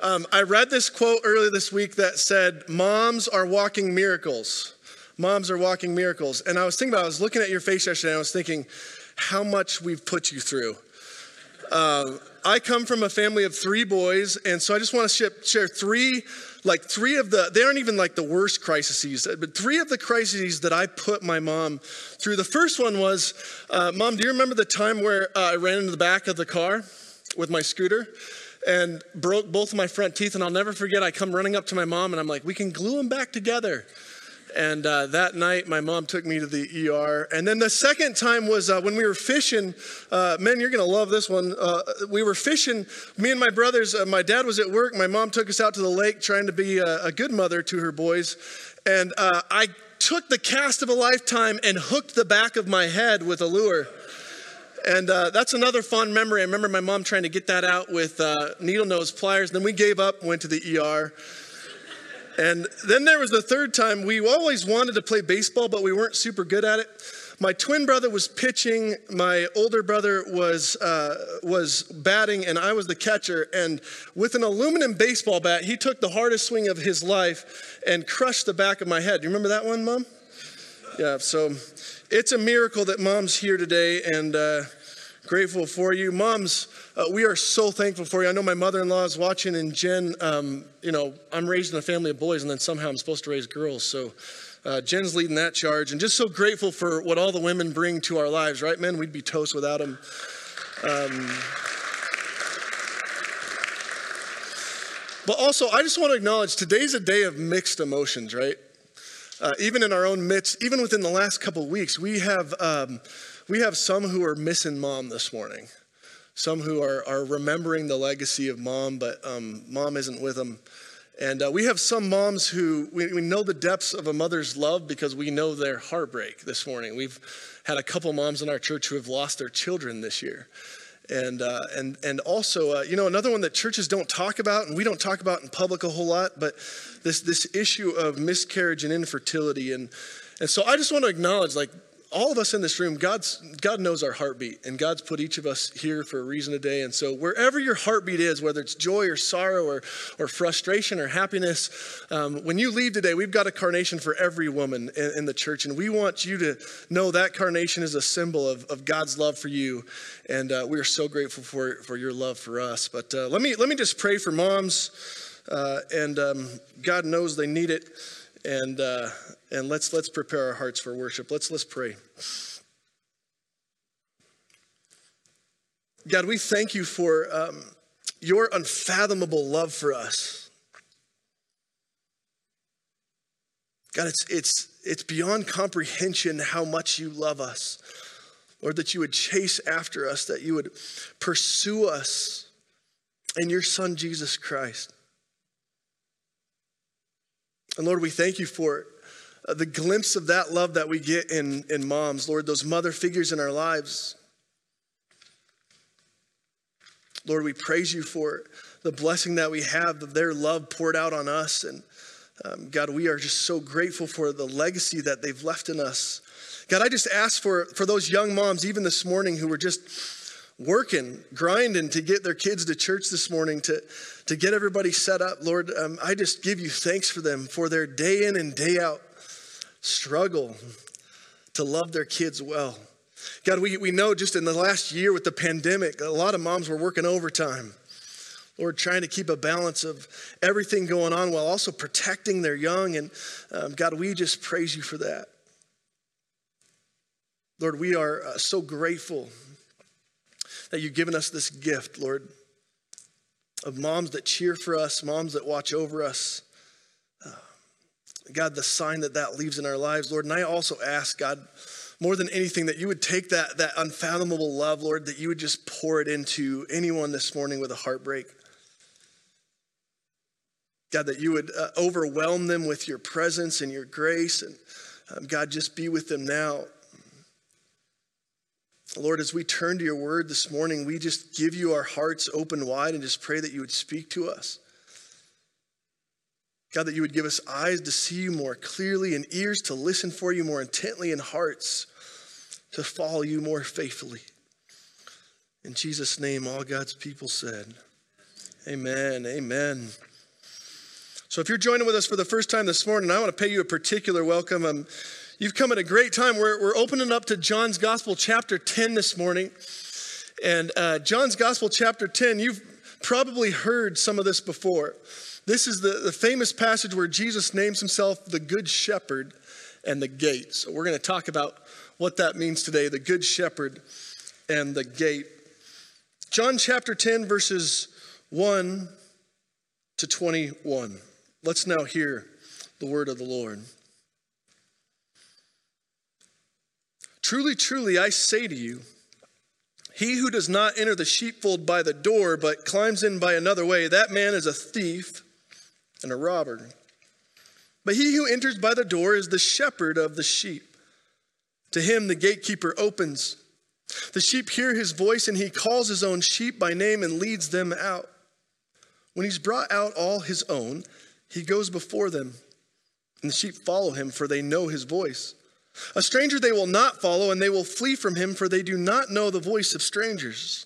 Um, I read this quote earlier this week that said, Moms are walking miracles. Moms are walking miracles. And I was thinking about, I was looking at your face yesterday, and I was thinking how much we've put you through. Uh, I come from a family of three boys, and so I just want to share three, like three of the, they aren't even like the worst crises, but three of the crises that I put my mom through. The first one was, uh, Mom, do you remember the time where uh, I ran into the back of the car with my scooter? And broke both of my front teeth. And I'll never forget, I come running up to my mom and I'm like, we can glue them back together. And uh, that night, my mom took me to the ER. And then the second time was uh, when we were fishing. Uh, men, you're going to love this one. Uh, we were fishing, me and my brothers. Uh, my dad was at work. My mom took us out to the lake trying to be a, a good mother to her boys. And uh, I took the cast of a lifetime and hooked the back of my head with a lure. And uh, that's another fond memory. I remember my mom trying to get that out with uh, needle nose pliers. Then we gave up, went to the ER. And then there was the third time. We always wanted to play baseball, but we weren't super good at it. My twin brother was pitching. My older brother was uh, was batting, and I was the catcher. And with an aluminum baseball bat, he took the hardest swing of his life and crushed the back of my head. You remember that one, Mom? Yeah. So it's a miracle that Mom's here today, and uh, grateful for you. Moms, uh, we are so thankful for you. I know my mother in law is watching, and Jen, um, you know, I'm raised in a family of boys, and then somehow I'm supposed to raise girls. So uh, Jen's leading that charge, and just so grateful for what all the women bring to our lives, right, men? We'd be toast without them. Um, but also, I just want to acknowledge today's a day of mixed emotions, right? Uh, even in our own midst, even within the last couple weeks, we have. Um, we have some who are missing mom this morning, some who are, are remembering the legacy of mom, but um, mom isn't with them. And uh, we have some moms who we, we know the depths of a mother's love because we know their heartbreak this morning. We've had a couple moms in our church who have lost their children this year. And, uh, and, and also, uh, you know, another one that churches don't talk about and we don't talk about in public a whole lot, but this, this issue of miscarriage and infertility. And, and so I just want to acknowledge, like, all of us in this room, God's, God knows our heartbeat, and God's put each of us here for a reason today. And so, wherever your heartbeat is, whether it's joy or sorrow or, or frustration or happiness, um, when you leave today, we've got a carnation for every woman in, in, the church. And we want you to know that carnation is a symbol of, of God's love for you. And uh, we are so grateful for, for your love for us. But uh, let, me, let me just pray for moms. Uh, and um, God knows they need it. And, uh, and let's, let's prepare our hearts for worship. Let's, let's pray. God, we thank you for um, your unfathomable love for us. God, it's, it's, it's beyond comprehension how much you love us. Lord, that you would chase after us, that you would pursue us in your Son, Jesus Christ. And Lord, we thank you for the glimpse of that love that we get in, in moms, Lord, those mother figures in our lives. Lord, we praise you for the blessing that we have of their love poured out on us. And um, God, we are just so grateful for the legacy that they've left in us. God, I just ask for, for those young moms, even this morning, who were just working, grinding to get their kids to church this morning, to, to get everybody set up. Lord, um, I just give you thanks for them, for their day in and day out struggle to love their kids well. God, we, we know just in the last year with the pandemic, a lot of moms were working overtime. Lord, trying to keep a balance of everything going on while also protecting their young. And um, God, we just praise you for that. Lord, we are uh, so grateful that you've given us this gift, Lord, of moms that cheer for us, moms that watch over us, God, the sign that that leaves in our lives, Lord. And I also ask, God, more than anything, that you would take that, that unfathomable love, Lord, that you would just pour it into anyone this morning with a heartbreak. God, that you would uh, overwhelm them with your presence and your grace. And um, God, just be with them now. Lord, as we turn to your word this morning, we just give you our hearts open wide and just pray that you would speak to us. God, that you would give us eyes to see you more clearly and ears to listen for you more intently and hearts to follow you more faithfully. In Jesus' name, all God's people said, Amen. Amen. So, if you're joining with us for the first time this morning, I want to pay you a particular welcome. Um, you've come at a great time. We're, we're opening up to John's Gospel, chapter 10, this morning. And uh, John's Gospel, chapter 10, you've probably heard some of this before. This is the, the famous passage where Jesus names himself the Good Shepherd and the gate. So, we're going to talk about what that means today the Good Shepherd and the gate. John chapter 10, verses 1 to 21. Let's now hear the word of the Lord. Truly, truly, I say to you, he who does not enter the sheepfold by the door, but climbs in by another way, that man is a thief and a robber. But he who enters by the door is the shepherd of the sheep. To him the gatekeeper opens. The sheep hear his voice, and he calls his own sheep by name and leads them out. When he's brought out all his own, he goes before them, and the sheep follow him, for they know his voice. A stranger they will not follow, and they will flee from him, for they do not know the voice of strangers.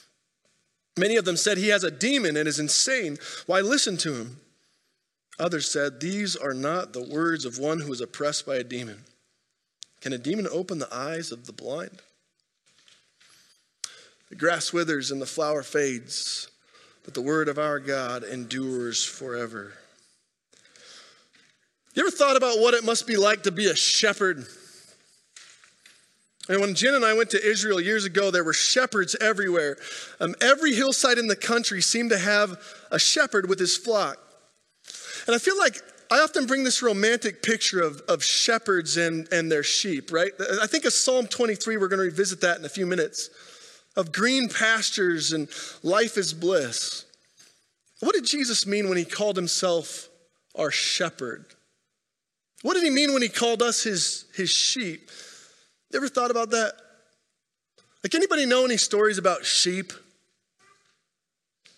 Many of them said, He has a demon and is insane. Why listen to him? Others said, These are not the words of one who is oppressed by a demon. Can a demon open the eyes of the blind? The grass withers and the flower fades, but the word of our God endures forever. You ever thought about what it must be like to be a shepherd? And when Jen and I went to Israel years ago, there were shepherds everywhere. Um, every hillside in the country seemed to have a shepherd with his flock. And I feel like I often bring this romantic picture of, of shepherds and, and their sheep, right? I think of Psalm 23, we're going to revisit that in a few minutes, of green pastures and life is bliss. What did Jesus mean when he called himself our shepherd? What did he mean when he called us his, his sheep? You ever thought about that? Like, anybody know any stories about sheep?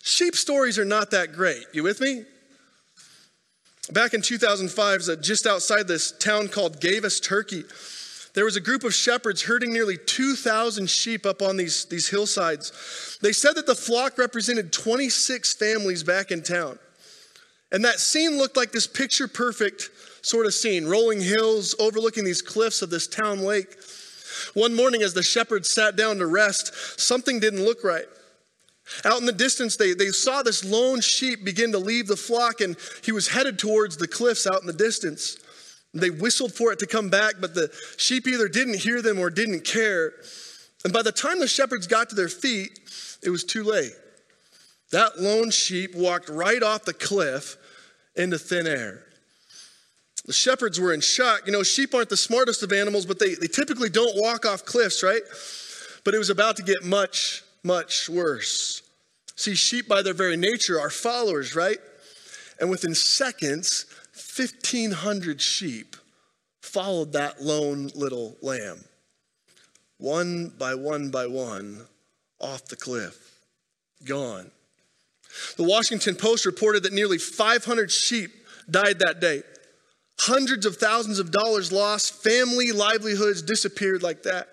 Sheep stories are not that great. You with me? Back in 2005, uh, just outside this town called Gevas, Turkey, there was a group of shepherds herding nearly 2,000 sheep up on these, these hillsides. They said that the flock represented 26 families back in town. And that scene looked like this picture perfect sort of scene rolling hills overlooking these cliffs of this town lake. One morning, as the shepherds sat down to rest, something didn't look right. Out in the distance, they, they saw this lone sheep begin to leave the flock, and he was headed towards the cliffs out in the distance. They whistled for it to come back, but the sheep either didn't hear them or didn't care. And by the time the shepherds got to their feet, it was too late. That lone sheep walked right off the cliff into thin air. The shepherds were in shock. You know, sheep aren't the smartest of animals, but they, they typically don't walk off cliffs, right? But it was about to get much, much worse. See, sheep by their very nature are followers, right? And within seconds, 1,500 sheep followed that lone little lamb, one by one by one, off the cliff, gone. The Washington Post reported that nearly 500 sheep died that day. Hundreds of thousands of dollars lost, family livelihoods disappeared like that.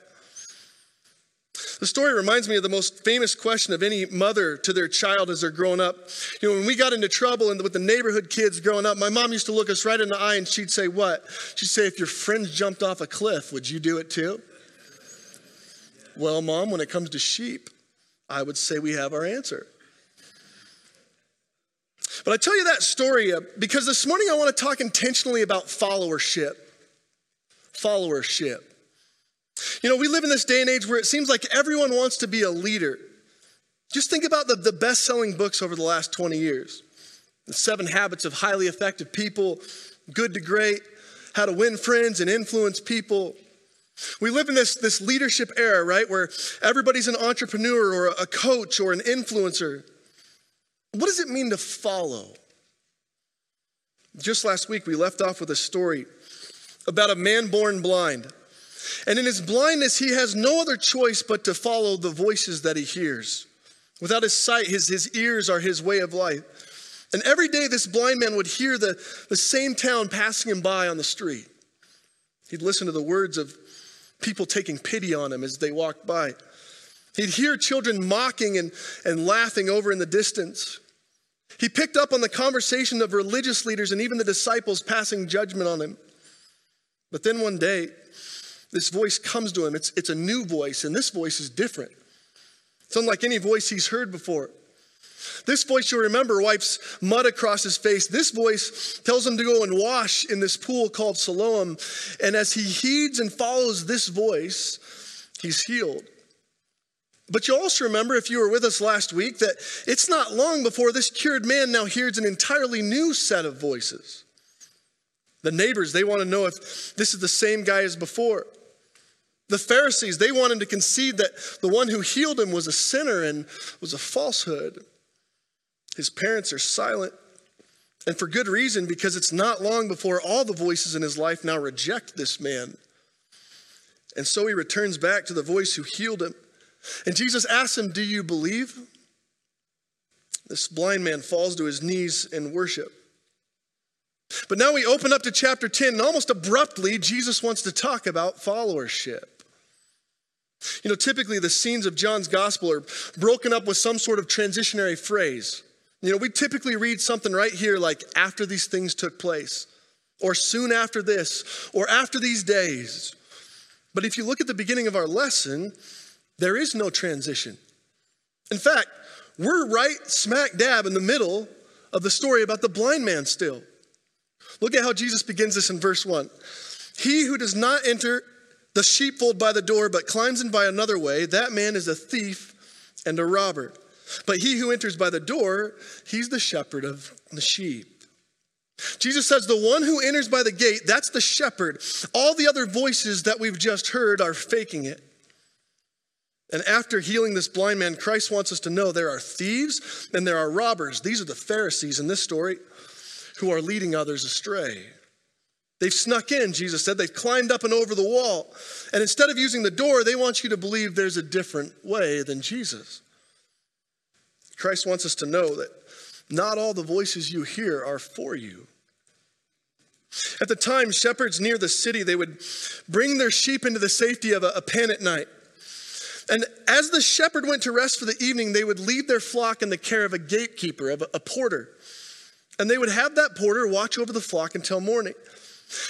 The story reminds me of the most famous question of any mother to their child as they're growing up. You know, when we got into trouble and with the neighborhood kids growing up, my mom used to look us right in the eye and she'd say, What? She'd say, If your friends jumped off a cliff, would you do it too? Well, mom, when it comes to sheep, I would say we have our answer. But I tell you that story uh, because this morning I want to talk intentionally about followership. Followership. You know, we live in this day and age where it seems like everyone wants to be a leader. Just think about the, the best selling books over the last 20 years The Seven Habits of Highly Effective People, Good to Great, How to Win Friends and Influence People. We live in this, this leadership era, right, where everybody's an entrepreneur or a coach or an influencer. What does it mean to follow? Just last week, we left off with a story about a man born blind. And in his blindness, he has no other choice but to follow the voices that he hears. Without his sight, his, his ears are his way of life. And every day, this blind man would hear the, the same town passing him by on the street. He'd listen to the words of people taking pity on him as they walked by. He'd hear children mocking and, and laughing over in the distance. He picked up on the conversation of religious leaders and even the disciples passing judgment on him. But then one day, this voice comes to him. It's, it's a new voice, and this voice is different. It's unlike any voice he's heard before. This voice, you'll remember, wipes mud across his face. This voice tells him to go and wash in this pool called Siloam. And as he heeds and follows this voice, he's healed. But you also remember, if you were with us last week, that it's not long before this cured man now hears an entirely new set of voices. The neighbors, they want to know if this is the same guy as before. The Pharisees, they want him to concede that the one who healed him was a sinner and was a falsehood. His parents are silent, and for good reason, because it's not long before all the voices in his life now reject this man. And so he returns back to the voice who healed him. And Jesus asks him, Do you believe? This blind man falls to his knees in worship. But now we open up to chapter 10, and almost abruptly, Jesus wants to talk about followership. You know, typically the scenes of John's gospel are broken up with some sort of transitionary phrase. You know, we typically read something right here like, after these things took place, or soon after this, or after these days. But if you look at the beginning of our lesson, there is no transition. In fact, we're right smack dab in the middle of the story about the blind man still. Look at how Jesus begins this in verse 1. He who does not enter the sheepfold by the door, but climbs in by another way, that man is a thief and a robber. But he who enters by the door, he's the shepherd of the sheep. Jesus says, The one who enters by the gate, that's the shepherd. All the other voices that we've just heard are faking it. And after healing this blind man, Christ wants us to know there are thieves and there are robbers. These are the Pharisees in this story who are leading others astray. They've snuck in, Jesus said. They've climbed up and over the wall. And instead of using the door, they want you to believe there's a different way than Jesus. Christ wants us to know that not all the voices you hear are for you. At the time, shepherds near the city, they would bring their sheep into the safety of a, a pen at night. And as the shepherd went to rest for the evening, they would leave their flock in the care of a gatekeeper, of a, a porter. And they would have that porter watch over the flock until morning.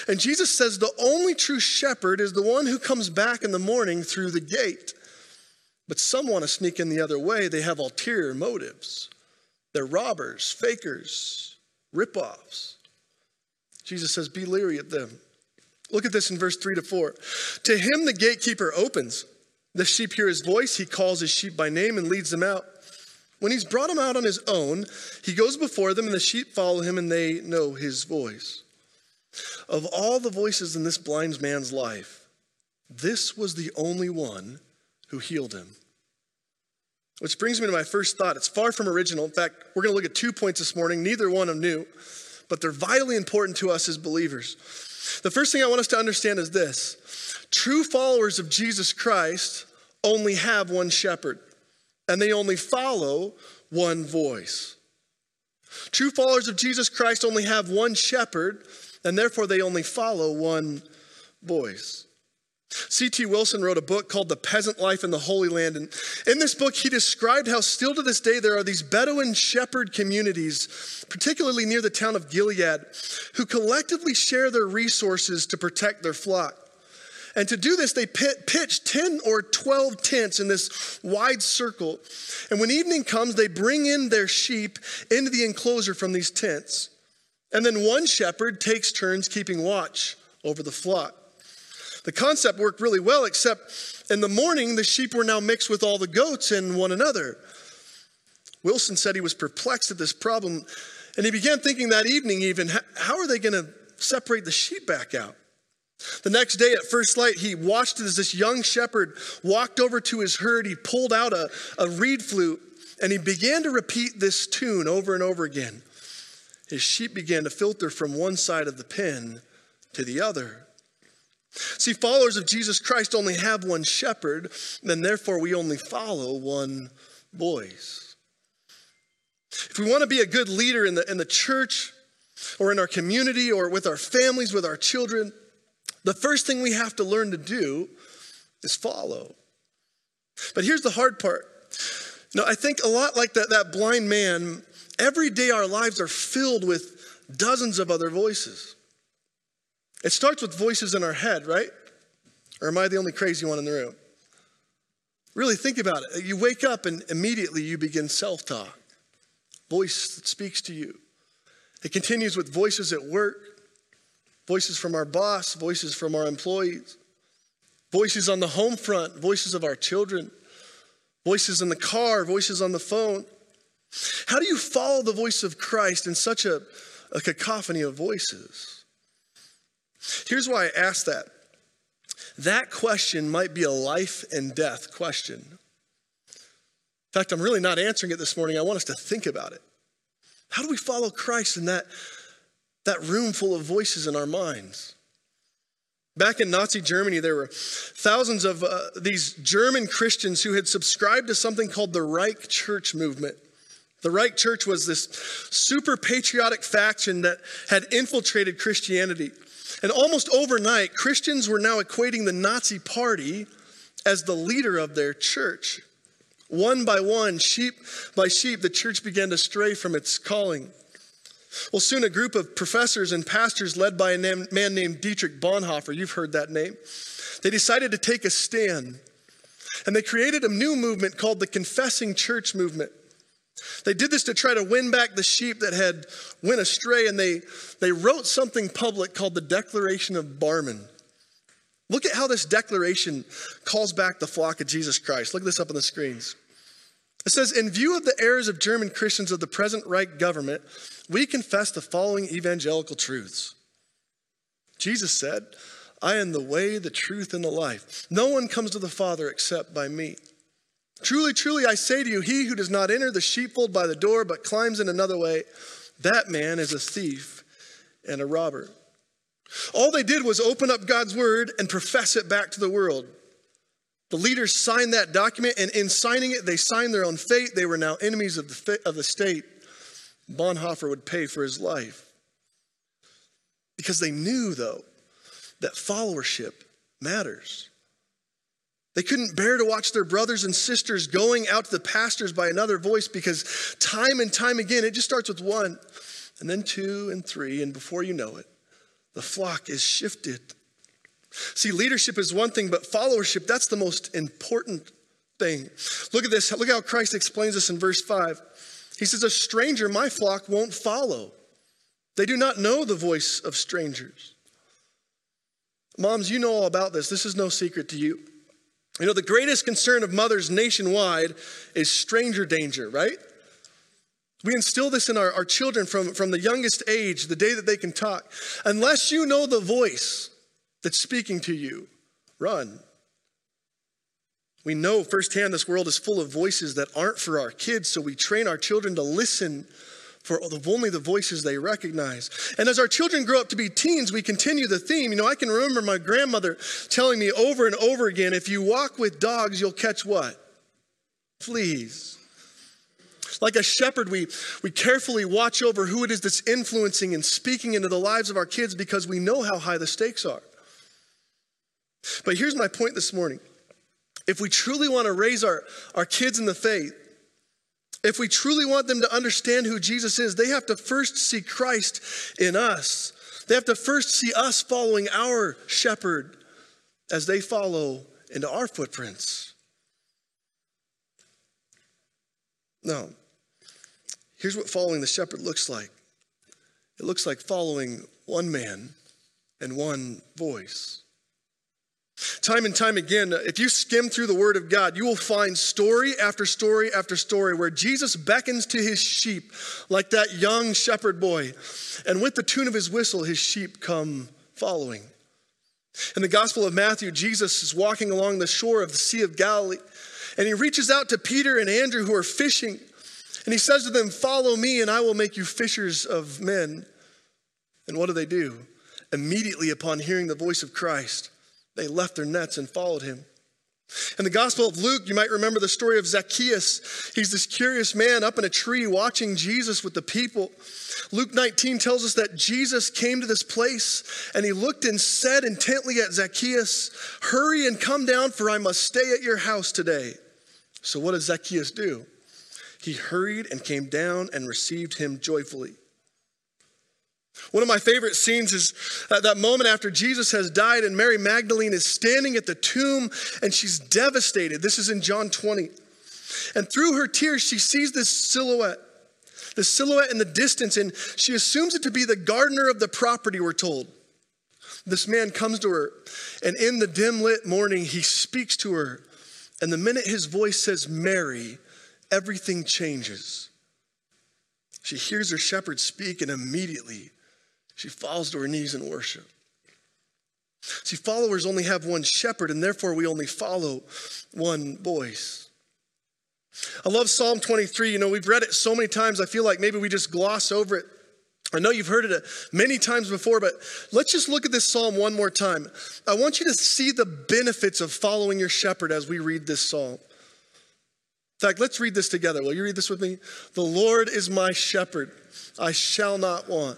And Jesus says the only true shepherd is the one who comes back in the morning through the gate. But some want to sneak in the other way. They have ulterior motives. They're robbers, fakers, ripoffs. Jesus says, Be leery of them. Look at this in verse 3 to 4. To him, the gatekeeper opens. The sheep hear his voice. He calls his sheep by name and leads them out. When he's brought them out on his own, he goes before them, and the sheep follow him, and they know his voice. Of all the voices in this blind man's life, this was the only one who healed him. Which brings me to my first thought. It's far from original. In fact, we're going to look at two points this morning, neither one of new, but they're vitally important to us as believers. The first thing I want us to understand is this true followers of Jesus Christ only have one shepherd, and they only follow one voice. True followers of Jesus Christ only have one shepherd, and therefore they only follow one voice. C.T. Wilson wrote a book called The Peasant Life in the Holy Land. And in this book, he described how still to this day there are these Bedouin shepherd communities, particularly near the town of Gilead, who collectively share their resources to protect their flock. And to do this, they pitch 10 or 12 tents in this wide circle. And when evening comes, they bring in their sheep into the enclosure from these tents. And then one shepherd takes turns keeping watch over the flock. The concept worked really well, except in the morning, the sheep were now mixed with all the goats and one another. Wilson said he was perplexed at this problem, and he began thinking that evening, even, how are they going to separate the sheep back out? The next day at first light, he watched as this young shepherd walked over to his herd. He pulled out a, a reed flute and he began to repeat this tune over and over again. His sheep began to filter from one side of the pen to the other. See, followers of Jesus Christ only have one shepherd, and therefore we only follow one voice. If we want to be a good leader in the, in the church or in our community or with our families, with our children, the first thing we have to learn to do is follow. But here's the hard part. Know, I think a lot like that, that blind man, every day our lives are filled with dozens of other voices. It starts with voices in our head, right? Or am I the only crazy one in the room? Really think about it. You wake up and immediately you begin self talk, voice that speaks to you. It continues with voices at work, voices from our boss, voices from our employees, voices on the home front, voices of our children, voices in the car, voices on the phone. How do you follow the voice of Christ in such a, a cacophony of voices? Here's why I ask that. That question might be a life and death question. In fact, I'm really not answering it this morning. I want us to think about it. How do we follow Christ in that, that room full of voices in our minds? Back in Nazi Germany, there were thousands of uh, these German Christians who had subscribed to something called the Reich Church movement. The Reich Church was this super patriotic faction that had infiltrated Christianity. And almost overnight, Christians were now equating the Nazi party as the leader of their church. One by one, sheep by sheep, the church began to stray from its calling. Well, soon a group of professors and pastors led by a man named Dietrich Bonhoeffer, you've heard that name, they decided to take a stand. And they created a new movement called the Confessing Church Movement. They did this to try to win back the sheep that had went astray, and they, they wrote something public called the Declaration of Barmen. Look at how this declaration calls back the flock of Jesus Christ. Look at this up on the screens. It says, In view of the errors of German Christians of the present Reich government, we confess the following evangelical truths. Jesus said, I am the way, the truth, and the life. No one comes to the Father except by me. Truly, truly, I say to you, he who does not enter the sheepfold by the door, but climbs in another way, that man is a thief and a robber. All they did was open up God's word and profess it back to the world. The leaders signed that document, and in signing it, they signed their own fate. They were now enemies of the, of the state. Bonhoeffer would pay for his life. Because they knew, though, that followership matters. They couldn't bear to watch their brothers and sisters going out to the pastors by another voice because time and time again, it just starts with one, and then two and three, and before you know it, the flock is shifted. See, leadership is one thing, but followership, that's the most important thing. Look at this. Look how Christ explains this in verse 5. He says, A stranger my flock won't follow. They do not know the voice of strangers. Moms, you know all about this. This is no secret to you. You know, the greatest concern of mothers nationwide is stranger danger, right? We instill this in our, our children from, from the youngest age, the day that they can talk. Unless you know the voice that's speaking to you, run. We know firsthand this world is full of voices that aren't for our kids, so we train our children to listen for only the voices they recognize. And as our children grow up to be teens, we continue the theme. You know, I can remember my grandmother telling me over and over again if you walk with dogs, you'll catch what? Fleas. Like a shepherd, we, we carefully watch over who it is that's influencing and speaking into the lives of our kids because we know how high the stakes are. But here's my point this morning. If we truly want to raise our, our kids in the faith, if we truly want them to understand who Jesus is, they have to first see Christ in us. They have to first see us following our shepherd as they follow into our footprints. Now, here's what following the shepherd looks like it looks like following one man and one voice. Time and time again, if you skim through the Word of God, you will find story after story after story where Jesus beckons to his sheep like that young shepherd boy. And with the tune of his whistle, his sheep come following. In the Gospel of Matthew, Jesus is walking along the shore of the Sea of Galilee, and he reaches out to Peter and Andrew who are fishing, and he says to them, Follow me, and I will make you fishers of men. And what do they do? Immediately upon hearing the voice of Christ, they left their nets and followed him. In the Gospel of Luke, you might remember the story of Zacchaeus. He's this curious man up in a tree watching Jesus with the people. Luke 19 tells us that Jesus came to this place and he looked and said intently at Zacchaeus, Hurry and come down, for I must stay at your house today. So, what does Zacchaeus do? He hurried and came down and received him joyfully. One of my favorite scenes is uh, that moment after Jesus has died, and Mary Magdalene is standing at the tomb and she's devastated. This is in John 20. And through her tears, she sees this silhouette, the silhouette in the distance, and she assumes it to be the gardener of the property, we're told. This man comes to her, and in the dim lit morning, he speaks to her. And the minute his voice says, Mary, everything changes. She hears her shepherd speak, and immediately she falls to her knees in worship. See, followers only have one shepherd, and therefore we only follow one voice. I love Psalm 23. You know, we've read it so many times, I feel like maybe we just gloss over it. I know you've heard it uh, many times before, but let's just look at this psalm one more time. I want you to see the benefits of following your shepherd as we read this psalm. In fact, let's read this together. Will you read this with me? The Lord is my shepherd, I shall not want.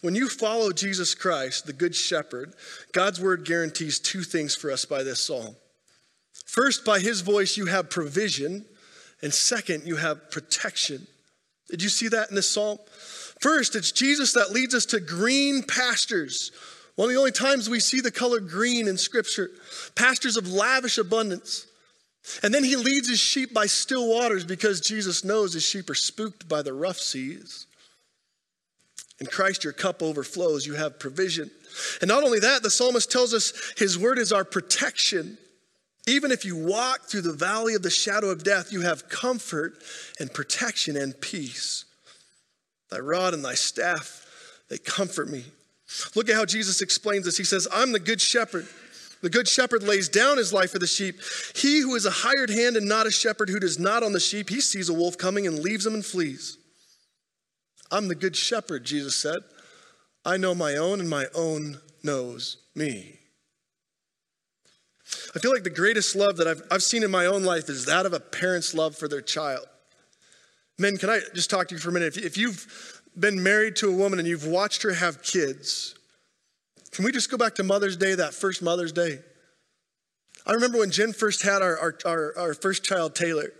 When you follow Jesus Christ, the Good Shepherd, God's word guarantees two things for us by this psalm. First, by his voice, you have provision, and second, you have protection. Did you see that in this psalm? First, it's Jesus that leads us to green pastures. One of the only times we see the color green in Scripture, pastures of lavish abundance. And then he leads his sheep by still waters because Jesus knows his sheep are spooked by the rough seas. In Christ, your cup overflows. You have provision. And not only that, the psalmist tells us his word is our protection. Even if you walk through the valley of the shadow of death, you have comfort and protection and peace. Thy rod and thy staff, they comfort me. Look at how Jesus explains this. He says, I'm the good shepherd. The good shepherd lays down his life for the sheep. He who is a hired hand and not a shepherd who does not on the sheep, he sees a wolf coming and leaves him and flees. I'm the good shepherd, Jesus said. I know my own, and my own knows me. I feel like the greatest love that I've, I've seen in my own life is that of a parent's love for their child. Men, can I just talk to you for a minute? If, if you've been married to a woman and you've watched her have kids, can we just go back to Mother's Day, that first Mother's Day? I remember when Jen first had our, our, our, our first child, Taylor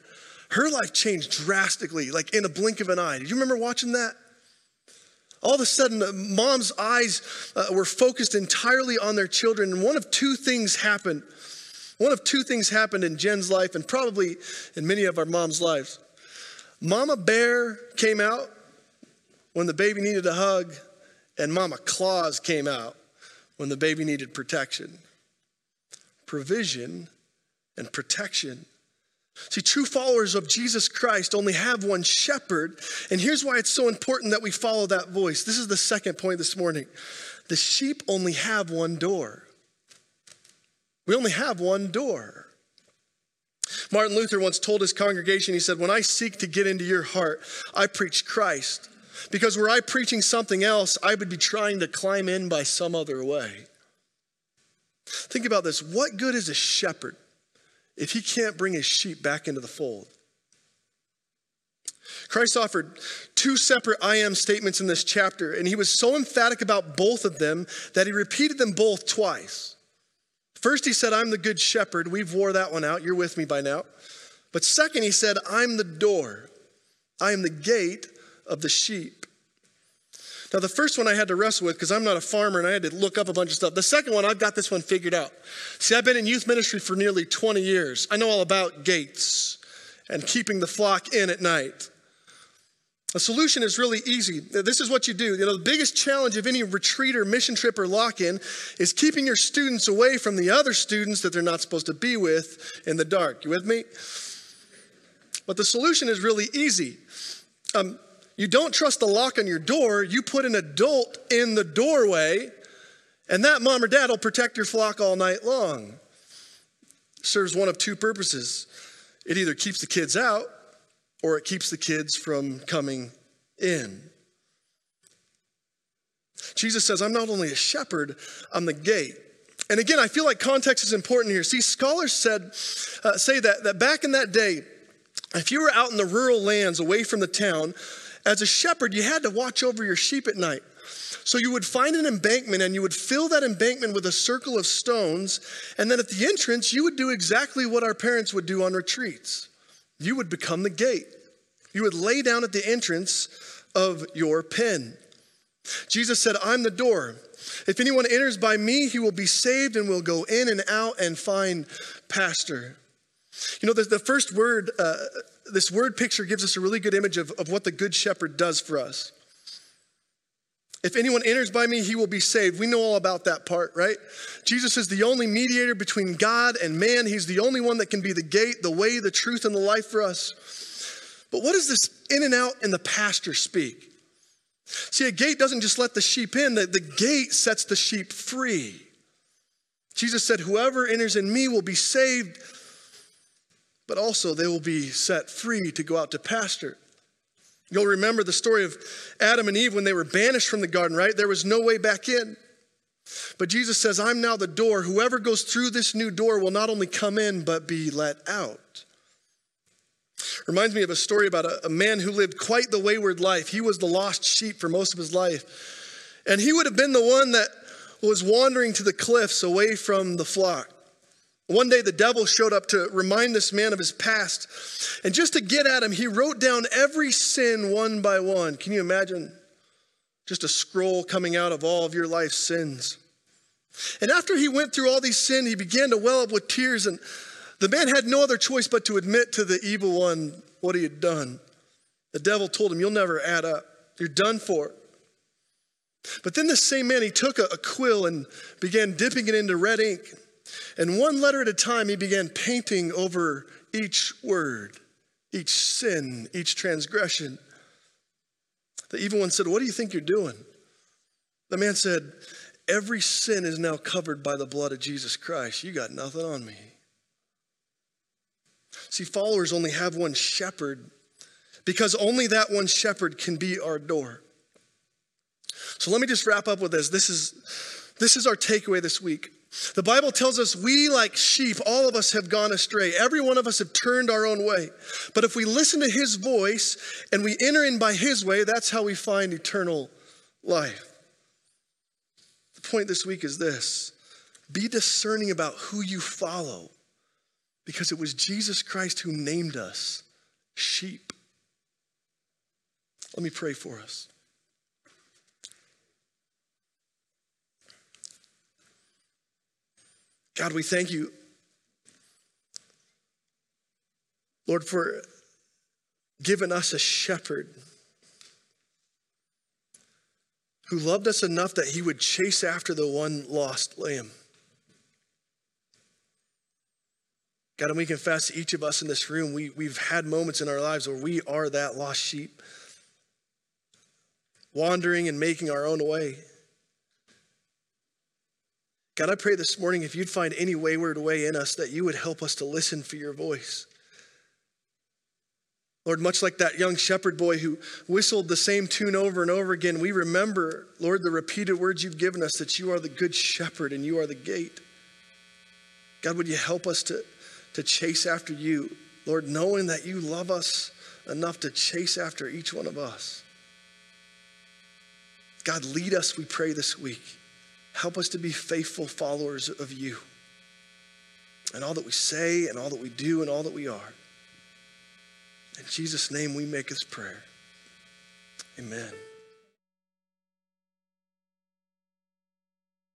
her life changed drastically, like in a blink of an eye. Did you remember watching that? All of a sudden, mom's eyes uh, were focused entirely on their children, and one of two things happened. One of two things happened in Jen's life, and probably in many of our moms' lives. Mama Bear came out when the baby needed a hug, and Mama Claus came out when the baby needed protection. Provision and protection See, true followers of Jesus Christ only have one shepherd, and here's why it's so important that we follow that voice. This is the second point this morning. The sheep only have one door. We only have one door. Martin Luther once told his congregation, he said, When I seek to get into your heart, I preach Christ. Because were I preaching something else, I would be trying to climb in by some other way. Think about this. What good is a shepherd if he can't bring his sheep back into the fold? Christ offered two separate I am statements in this chapter, and he was so emphatic about both of them that he repeated them both twice. First, he said, I'm the good shepherd. We've wore that one out. You're with me by now. But second, he said, I'm the door. I am the gate of the sheep. Now, the first one I had to wrestle with because I'm not a farmer and I had to look up a bunch of stuff. The second one, I've got this one figured out. See, I've been in youth ministry for nearly 20 years. I know all about gates and keeping the flock in at night. A solution is really easy. This is what you do. You know, the biggest challenge of any retreat or mission trip or lock in is keeping your students away from the other students that they're not supposed to be with in the dark. You with me? But the solution is really easy. Um, you don't trust the lock on your door, you put an adult in the doorway, and that mom or dad will protect your flock all night long. Serves one of two purposes it either keeps the kids out or it keeps the kids from coming in. Jesus says, I'm not only a shepherd, I'm the gate. And again, I feel like context is important here. See, scholars said, uh, say that, that back in that day, if you were out in the rural lands away from the town, as a shepherd, you had to watch over your sheep at night. So you would find an embankment and you would fill that embankment with a circle of stones. And then at the entrance, you would do exactly what our parents would do on retreats you would become the gate. You would lay down at the entrance of your pen. Jesus said, I'm the door. If anyone enters by me, he will be saved and will go in and out and find pasture. You know, the, the first word, uh, this word picture gives us a really good image of, of what the good shepherd does for us. If anyone enters by me, he will be saved. We know all about that part, right? Jesus is the only mediator between God and man. He's the only one that can be the gate, the way, the truth, and the life for us. But what does this in and out in the pasture speak? See, a gate doesn't just let the sheep in, the, the gate sets the sheep free. Jesus said, Whoever enters in me will be saved, but also they will be set free to go out to pasture. You'll remember the story of Adam and Eve when they were banished from the garden, right? There was no way back in. But Jesus says, I'm now the door. Whoever goes through this new door will not only come in, but be let out. Reminds me of a story about a, a man who lived quite the wayward life. He was the lost sheep for most of his life. And he would have been the one that was wandering to the cliffs away from the flock. One day, the devil showed up to remind this man of his past. And just to get at him, he wrote down every sin one by one. Can you imagine? Just a scroll coming out of all of your life's sins. And after he went through all these sins, he began to well up with tears. And the man had no other choice but to admit to the evil one what he had done. The devil told him, You'll never add up. You're done for. But then the same man, he took a, a quill and began dipping it into red ink. And one letter at a time, he began painting over each word, each sin, each transgression. The evil one said, What do you think you're doing? The man said, Every sin is now covered by the blood of Jesus Christ. You got nothing on me. See, followers only have one shepherd because only that one shepherd can be our door. So let me just wrap up with this. This is, this is our takeaway this week. The Bible tells us we, like sheep, all of us have gone astray. Every one of us have turned our own way. But if we listen to his voice and we enter in by his way, that's how we find eternal life. The point this week is this be discerning about who you follow because it was Jesus Christ who named us sheep. Let me pray for us. God, we thank you, Lord, for giving us a shepherd who loved us enough that he would chase after the one lost lamb. God, and we confess each of us in this room, we, we've had moments in our lives where we are that lost sheep, wandering and making our own way. God, I pray this morning if you'd find any wayward way in us, that you would help us to listen for your voice. Lord, much like that young shepherd boy who whistled the same tune over and over again, we remember, Lord, the repeated words you've given us that you are the good shepherd and you are the gate. God, would you help us to, to chase after you, Lord, knowing that you love us enough to chase after each one of us. God, lead us, we pray this week. Help us to be faithful followers of you and all that we say and all that we do and all that we are. In Jesus' name we make this prayer. Amen.